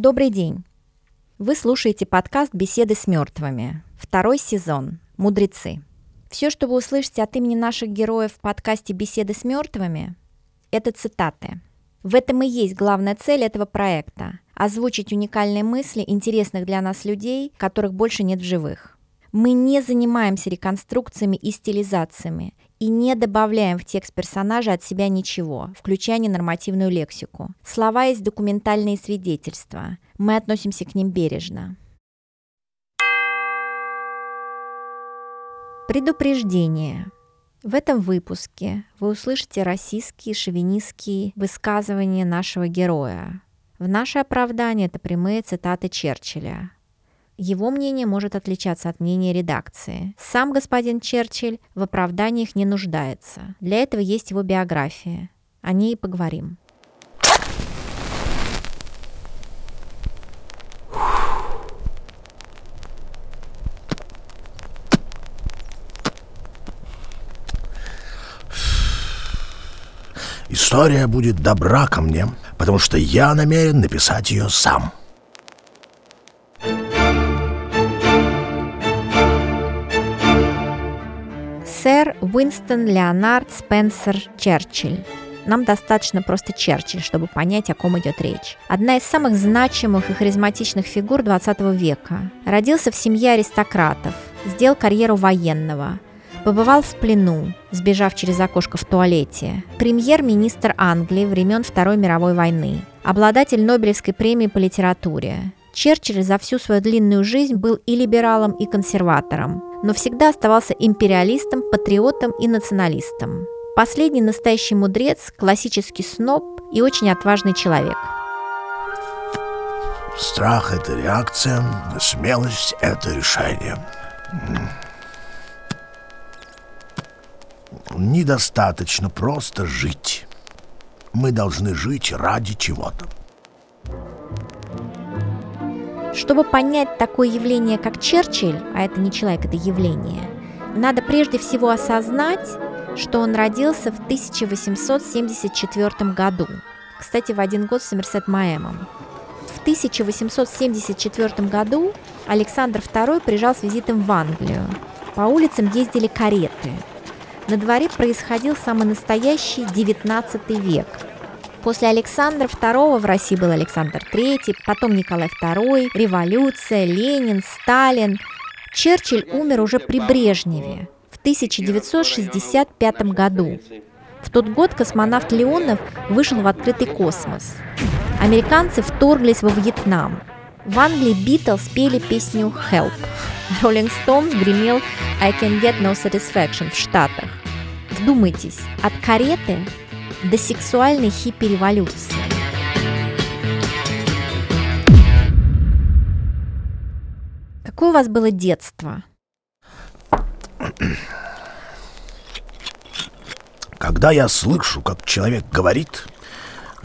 Добрый день! Вы слушаете подкаст «Беседы с мертвыми». Второй сезон «Мудрецы». Все, что вы услышите от имени наших героев в подкасте «Беседы с мертвыми», это цитаты. В этом и есть главная цель этого проекта – озвучить уникальные мысли интересных для нас людей, которых больше нет в живых. Мы не занимаемся реконструкциями и стилизациями и не добавляем в текст персонажа от себя ничего, включая ненормативную лексику. Слова есть документальные свидетельства. Мы относимся к ним бережно. Предупреждение. В этом выпуске вы услышите российские шовинистские высказывания нашего героя. В наше оправдание это прямые цитаты Черчилля. Его мнение может отличаться от мнения редакции. Сам господин Черчилль в оправданиях не нуждается. Для этого есть его биография. О ней поговорим. История будет добра ко мне, потому что я намерен написать ее сам. Сэр Уинстон Леонард Спенсер Черчилль. Нам достаточно просто Черчилль, чтобы понять, о ком идет речь. Одна из самых значимых и харизматичных фигур 20 века. Родился в семье аристократов, сделал карьеру военного, побывал в плену, сбежав через окошко в туалете. Премьер-министр Англии времен Второй мировой войны. Обладатель Нобелевской премии по литературе. Черчилль за всю свою длинную жизнь был и либералом, и консерватором, но всегда оставался империалистом, патриотом и националистом. Последний настоящий мудрец, классический сноб и очень отважный человек. Страх — это реакция, смелость — это решение. Недостаточно просто жить. Мы должны жить ради чего-то. Чтобы понять такое явление, как Черчилль, а это не человек, это явление, надо прежде всего осознать, что он родился в 1874 году. Кстати, в один год с Сомерсет Маэмом. В 1874 году Александр II приезжал с визитом в Англию. По улицам ездили кареты. На дворе происходил самый настоящий XIX век – После Александра II в России был Александр III, потом Николай II, революция, Ленин, Сталин. Черчилль умер уже при Брежневе в 1965 году. В тот год космонавт Леонов вышел в открытый космос. Американцы вторглись во Вьетнам. В Англии Битлз пели песню «Help». Роллинг Стоунс гремел «I can get no satisfaction» в Штатах. Вдумайтесь, от кареты до сексуальной хиппи-революции. Какое у вас было детство? Когда я слышу, как человек говорит,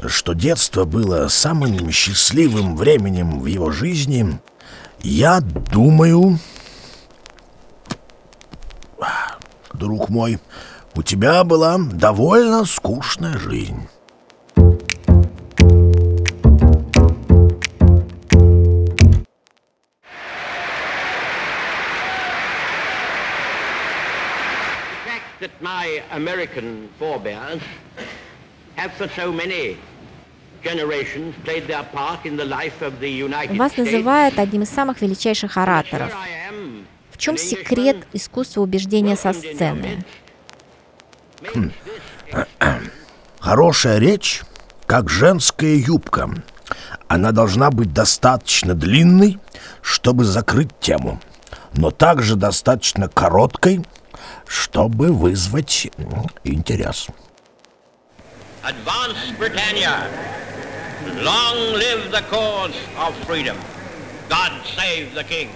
что детство было самым счастливым временем в его жизни, я думаю, друг мой, у тебя была довольно скучная жизнь. that my American forebears have for so many generations played their part in the life of the United Вас называют одним из самых величайших ораторов. В чем секрет искусства убеждения со сцены? Хм. Хорошая речь, как женская юбка. Она должна быть достаточно длинной, чтобы закрыть тему, но также достаточно короткой, чтобы вызвать интерес. Advance Britannia. Long live the cause of freedom. God save the king.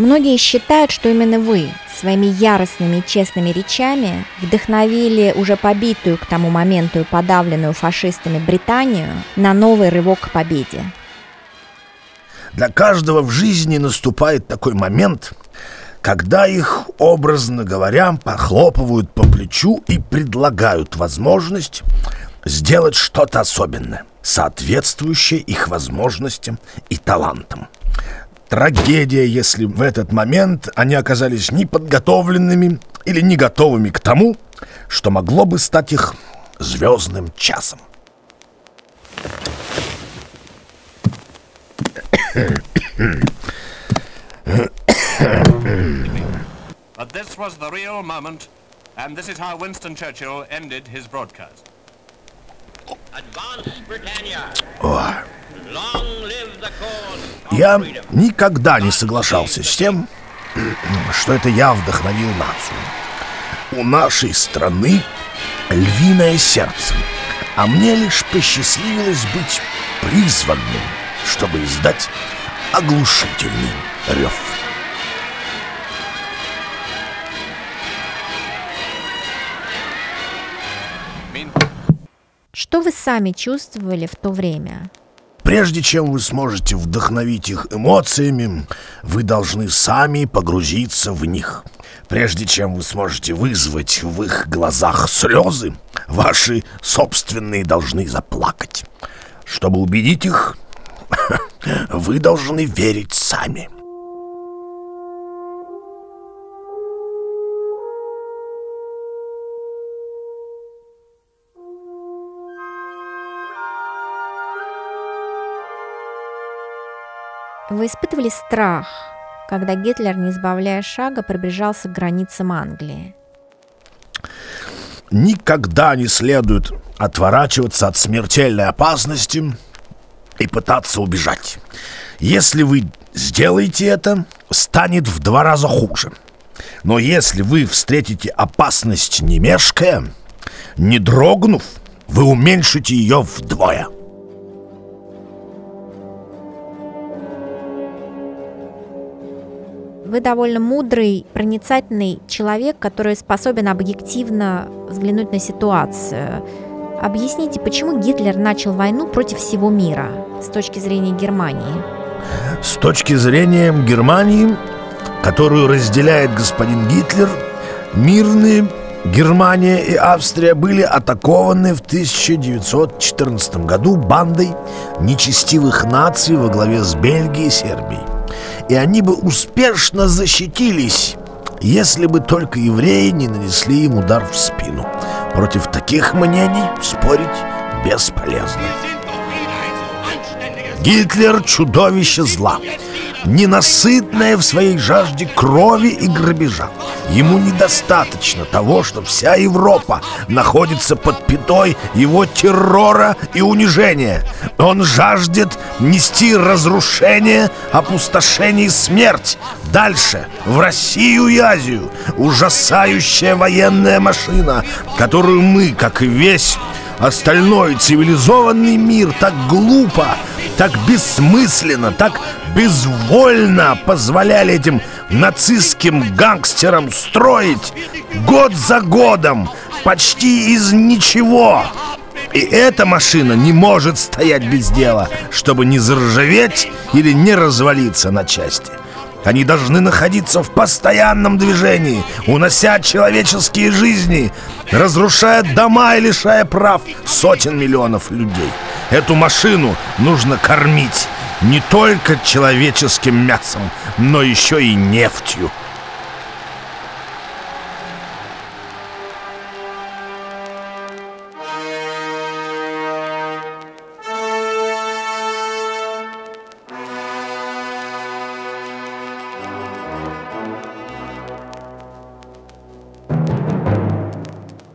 Многие считают, что именно вы своими яростными и честными речами вдохновили уже побитую к тому моменту и подавленную фашистами Британию на новый рывок к победе. Для каждого в жизни наступает такой момент, когда их, образно говоря, похлопывают по плечу и предлагают возможность сделать что-то особенное, соответствующее их возможностям и талантам. Трагедия, если в этот момент они оказались неподготовленными или не готовыми к тому, что могло бы стать их звездным часом. But this was the real moment, and this is how Winston Churchill ended his broadcast. Advance, Britannia! О, Я никогда не соглашался с тем, что это я вдохновил нацию. У нашей страны львиное сердце, а мне лишь посчастливилось быть призванным, чтобы издать оглушительный рев. Что вы сами чувствовали в то время? Прежде чем вы сможете вдохновить их эмоциями, вы должны сами погрузиться в них. Прежде чем вы сможете вызвать в их глазах слезы, ваши собственные должны заплакать. Чтобы убедить их, вы должны верить сами. Вы испытывали страх, когда Гитлер, не избавляя шага, приближался к границам Англии? Никогда не следует отворачиваться от смертельной опасности и пытаться убежать. Если вы сделаете это, станет в два раза хуже. Но если вы встретите опасность не мешкая, не дрогнув, вы уменьшите ее вдвое. Вы довольно мудрый, проницательный человек, который способен объективно взглянуть на ситуацию. Объясните, почему Гитлер начал войну против всего мира с точки зрения Германии? С точки зрения Германии, которую разделяет господин Гитлер, мирные Германия и Австрия были атакованы в 1914 году бандой нечестивых наций во главе с Бельгией и Сербией. И они бы успешно защитились, если бы только евреи не нанесли им удар в спину. Против таких мнений спорить бесполезно. Гитлер — чудовище зла, ненасытное в своей жажде крови и грабежа. Ему недостаточно того, что вся Европа находится под пятой его террора и унижения. Он жаждет нести разрушение, опустошение и смерть. Дальше, в Россию и Азию, ужасающая военная машина, которую мы, как и весь остальной цивилизованный мир, так глупо, так бессмысленно, так безвольно позволяли этим нацистским гангстерам строить год за годом, почти из ничего. И эта машина не может стоять без дела, чтобы не заржаветь или не развалиться на части. Они должны находиться в постоянном движении, унося человеческие жизни, разрушая дома и лишая прав сотен миллионов людей. Эту машину нужно кормить не только человеческим мясом, но еще и нефтью.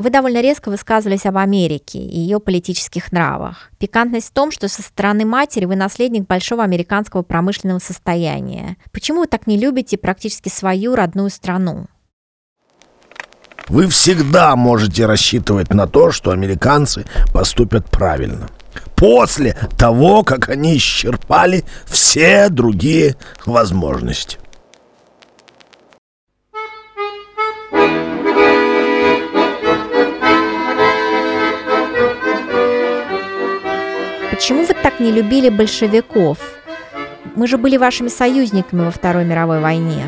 Вы довольно резко высказывались об Америке и ее политических нравах. Пикантность в том, что со стороны матери вы наследник большого американского промышленного состояния. Почему вы так не любите практически свою родную страну? Вы всегда можете рассчитывать на то, что американцы поступят правильно. После того, как они исчерпали все другие возможности. Почему вы так не любили большевиков? Мы же были вашими союзниками во Второй мировой войне.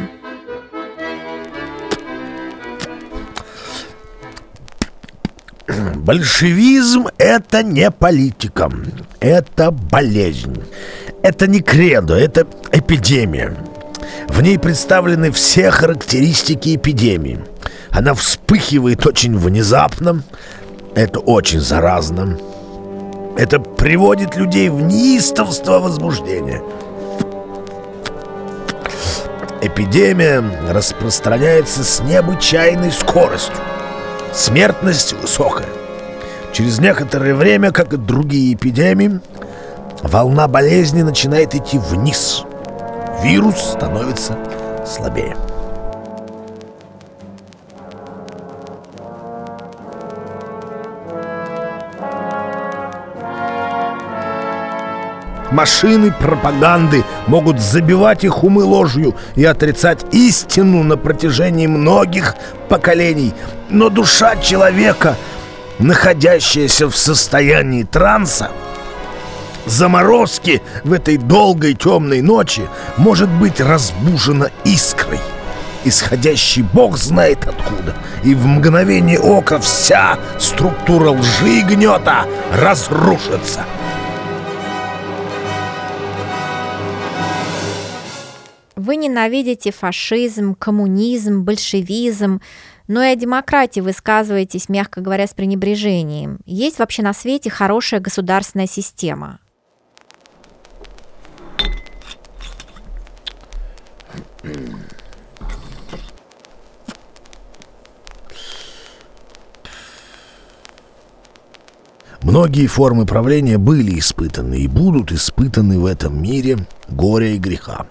Большевизм – это не политика, это болезнь. Это не кредо, это эпидемия. В ней представлены все характеристики эпидемии. Она вспыхивает очень внезапно, это очень заразно. Это приводит людей в неистовство возбуждения. Эпидемия распространяется с необычайной скоростью. Смертность высокая. Через некоторое время, как и другие эпидемии, волна болезни начинает идти вниз. Вирус становится слабее. Машины пропаганды могут забивать их умы ложью и отрицать истину на протяжении многих поколений. Но душа человека, находящаяся в состоянии транса, заморозки в этой долгой темной ночи, может быть разбужена искрой, исходящей бог знает откуда. И в мгновение ока вся структура лжи и гнета разрушится. Вы ненавидите фашизм, коммунизм, большевизм, но и о демократии высказываетесь, мягко говоря, с пренебрежением. Есть вообще на свете хорошая государственная система? Многие формы правления были испытаны и будут испытаны в этом мире горя и греха.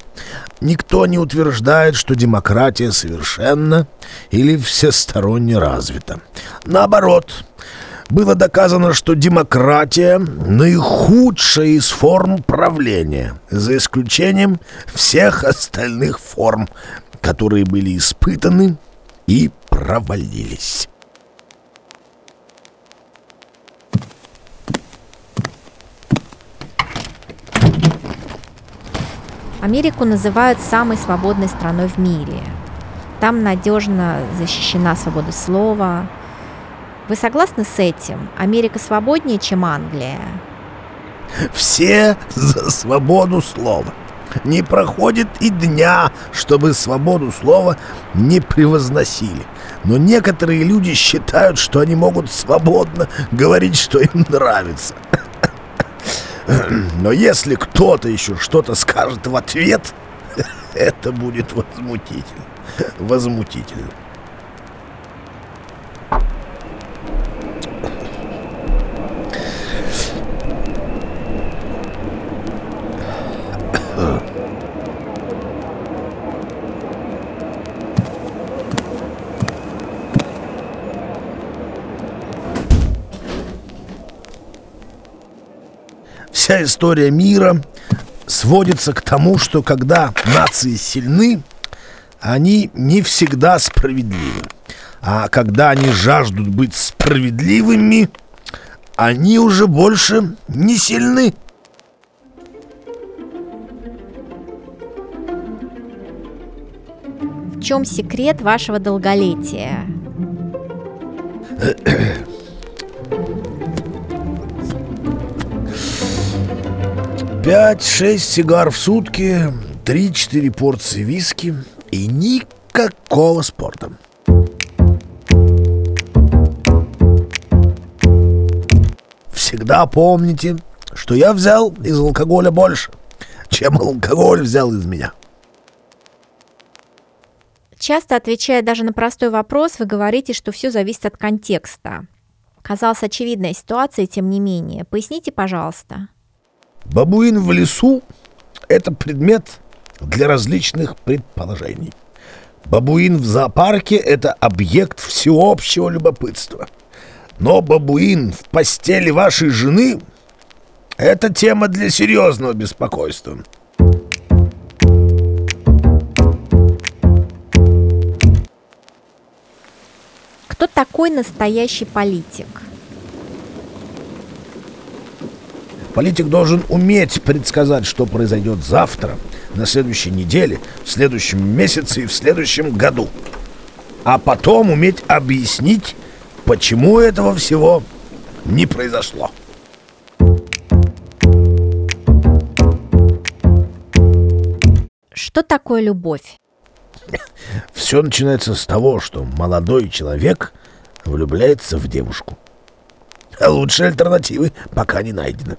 Никто не утверждает, что демократия совершенна или всесторонне развита. Наоборот, было доказано, что демократия – наихудшая из форм правления, за исключением всех остальных форм, которые были испытаны и провалились. Америку называют самой свободной страной в мире. Там надежно защищена свобода слова. Вы согласны с этим? Америка свободнее, чем Англия? Все за свободу слова. Не проходит и дня, чтобы свободу слова не превозносили. Но некоторые люди считают, что они могут свободно говорить, что им нравится. Но если кто-то еще что-то скажет в ответ, это будет возмутительно. Возмутительно. Вся история мира сводится к тому, что когда нации сильны, они не всегда справедливы. А когда они жаждут быть справедливыми, они уже больше не сильны. В чем секрет вашего долголетия? Пять-шесть сигар в сутки, три-четыре порции виски и никакого спорта. Всегда помните, что я взял из алкоголя больше, чем алкоголь взял из меня. Часто отвечая даже на простой вопрос, вы говорите, что все зависит от контекста. Казалось очевидная ситуация, тем не менее. Поясните, пожалуйста. Бабуин в лесу – это предмет для различных предположений. Бабуин в зоопарке – это объект всеобщего любопытства. Но бабуин в постели вашей жены – это тема для серьезного беспокойства. Кто такой настоящий политик? Политик должен уметь предсказать, что произойдет завтра, на следующей неделе, в следующем месяце и в следующем году. А потом уметь объяснить, почему этого всего не произошло. Что такое любовь? Все начинается с того, что молодой человек влюбляется в девушку. А лучшей альтернативы пока не найдено.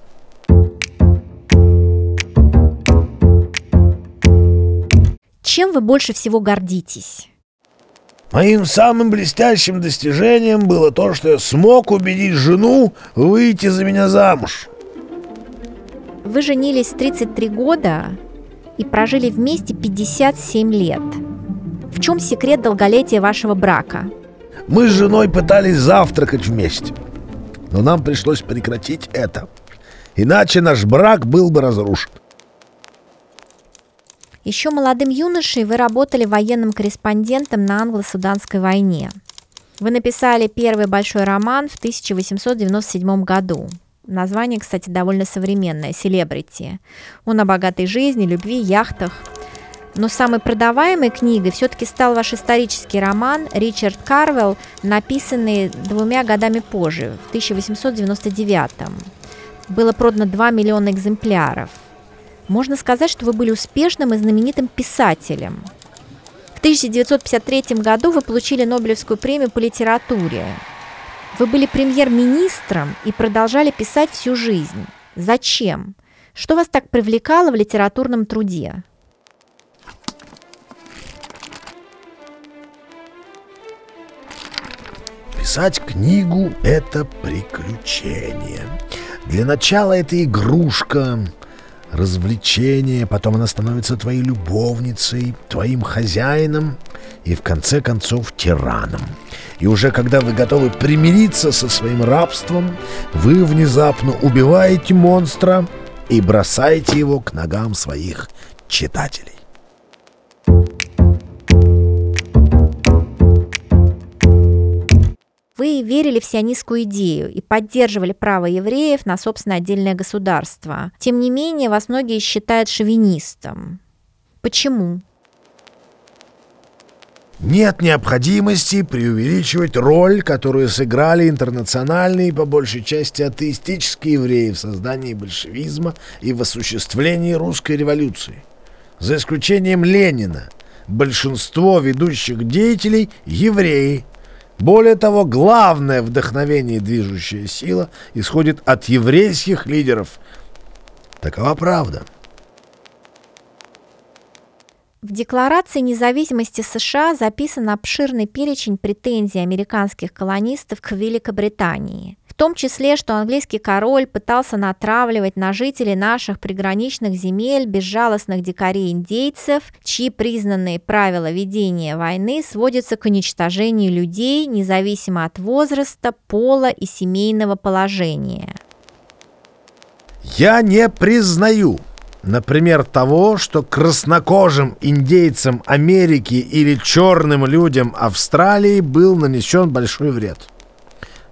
Чем вы больше всего гордитесь? Моим самым блестящим достижением было то, что я смог убедить жену выйти за меня замуж. Вы женились в 33 года и прожили вместе 57 лет. В чем секрет долголетия вашего брака? Мы с женой пытались завтракать вместе, но нам пришлось прекратить это. Иначе наш брак был бы разрушен. Еще молодым юношей вы работали военным корреспондентом на англо-суданской войне. Вы написали первый большой роман в 1897 году. Название, кстати, довольно современное – «Селебрити». Он о богатой жизни, любви, яхтах. Но самой продаваемой книгой все-таки стал ваш исторический роман «Ричард Карвелл», написанный двумя годами позже, в 1899 Было продано 2 миллиона экземпляров – можно сказать, что вы были успешным и знаменитым писателем. В 1953 году вы получили Нобелевскую премию по литературе. Вы были премьер-министром и продолжали писать всю жизнь. Зачем? Что вас так привлекало в литературном труде? Писать книгу – это приключение. Для начала это игрушка, развлечение, потом она становится твоей любовницей, твоим хозяином и в конце концов тираном. И уже когда вы готовы примириться со своим рабством, вы внезапно убиваете монстра и бросаете его к ногам своих читателей. Вы верили в сионистскую идею и поддерживали право евреев на собственное отдельное государство. Тем не менее, вас многие считают шовинистом. Почему? Нет необходимости преувеличивать роль, которую сыграли интернациональные, по большей части атеистические евреи в создании большевизма и в осуществлении русской революции. За исключением Ленина, большинство ведущих деятелей – евреи – более того, главное вдохновение и движущая сила исходит от еврейских лидеров. Такова правда. В Декларации независимости США записан обширный перечень претензий американских колонистов к Великобритании том числе, что английский король пытался натравливать на жителей наших приграничных земель безжалостных дикарей-индейцев, чьи признанные правила ведения войны сводятся к уничтожению людей, независимо от возраста, пола и семейного положения. Я не признаю, например, того, что краснокожим индейцам Америки или черным людям Австралии был нанесен большой вред.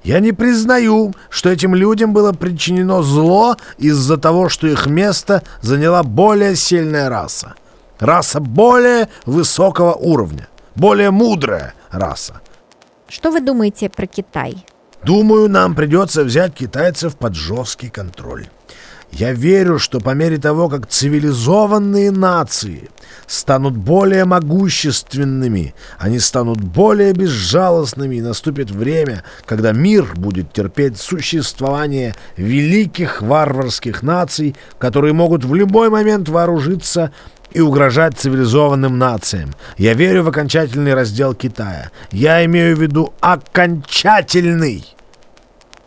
Я не признаю, что этим людям было причинено зло из-за того, что их место заняла более сильная раса. Раса более высокого уровня, более мудрая раса. Что вы думаете про Китай? Думаю, нам придется взять китайцев под жесткий контроль. Я верю, что по мере того, как цивилизованные нации станут более могущественными, они станут более безжалостными, и наступит время, когда мир будет терпеть существование великих варварских наций, которые могут в любой момент вооружиться и угрожать цивилизованным нациям. Я верю в окончательный раздел Китая. Я имею в виду окончательный.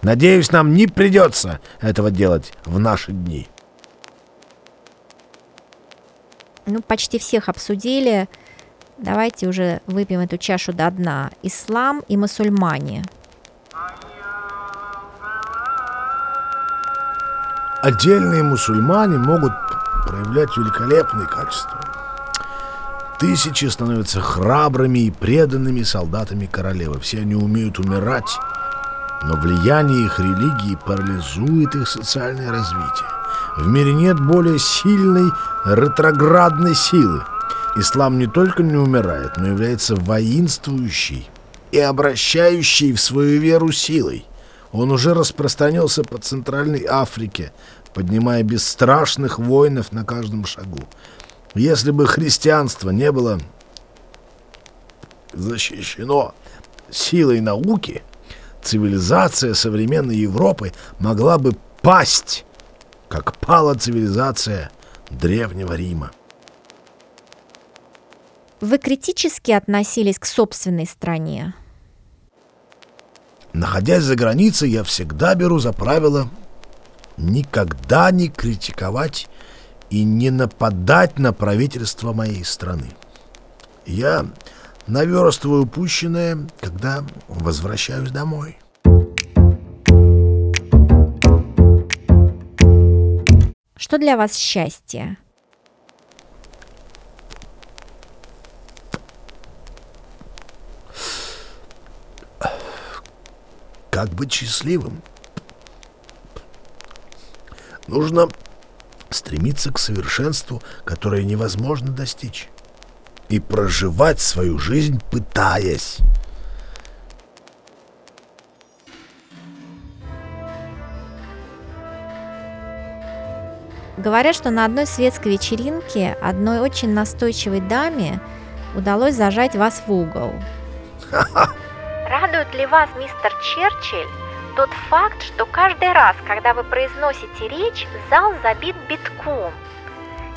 Надеюсь, нам не придется этого делать в наши дни. Ну, почти всех обсудили. Давайте уже выпьем эту чашу до дна. Ислам и мусульмане. Отдельные мусульмане могут проявлять великолепные качества. Тысячи становятся храбрыми и преданными солдатами королевы. Все они умеют умирать но влияние их религии парализует их социальное развитие. В мире нет более сильной ретроградной силы. Ислам не только не умирает, но является воинствующей и обращающей в свою веру силой. Он уже распространился по Центральной Африке, поднимая бесстрашных воинов на каждом шагу. Если бы христианство не было защищено силой науки, цивилизация современной Европы могла бы пасть, как пала цивилизация Древнего Рима. Вы критически относились к собственной стране? Находясь за границей, я всегда беру за правило никогда не критиковать и не нападать на правительство моей страны. Я наверстываю упущенное, когда возвращаюсь домой. Что для вас счастье? Как быть счастливым? Нужно стремиться к совершенству, которое невозможно достичь, и проживать свою жизнь, пытаясь. Говорят, что на одной светской вечеринке одной очень настойчивой даме удалось зажать вас в угол. Радует ли вас, мистер Черчилль, тот факт, что каждый раз, когда вы произносите речь, зал забит битком?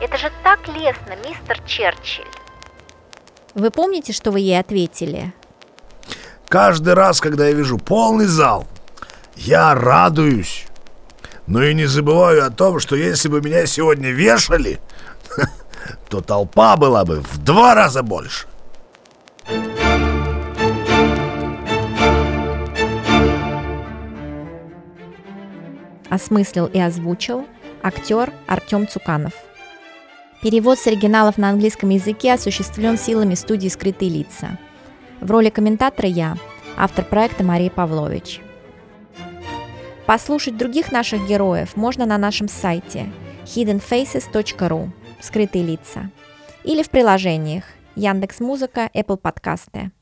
Это же так лестно, мистер Черчилль. Вы помните, что вы ей ответили? Каждый раз, когда я вижу полный зал, я радуюсь. Но и не забываю о том, что если бы меня сегодня вешали, то толпа была бы в два раза больше. Осмыслил и озвучил актер Артем Цуканов. Перевод с оригиналов на английском языке осуществлен силами студии «Скрытые лица». В роли комментатора я, автор проекта Мария Павлович. Послушать других наших героев можно на нашем сайте hiddenfaces.ru «Скрытые лица» или в приложениях Яндекс.Музыка, Apple Подкасты.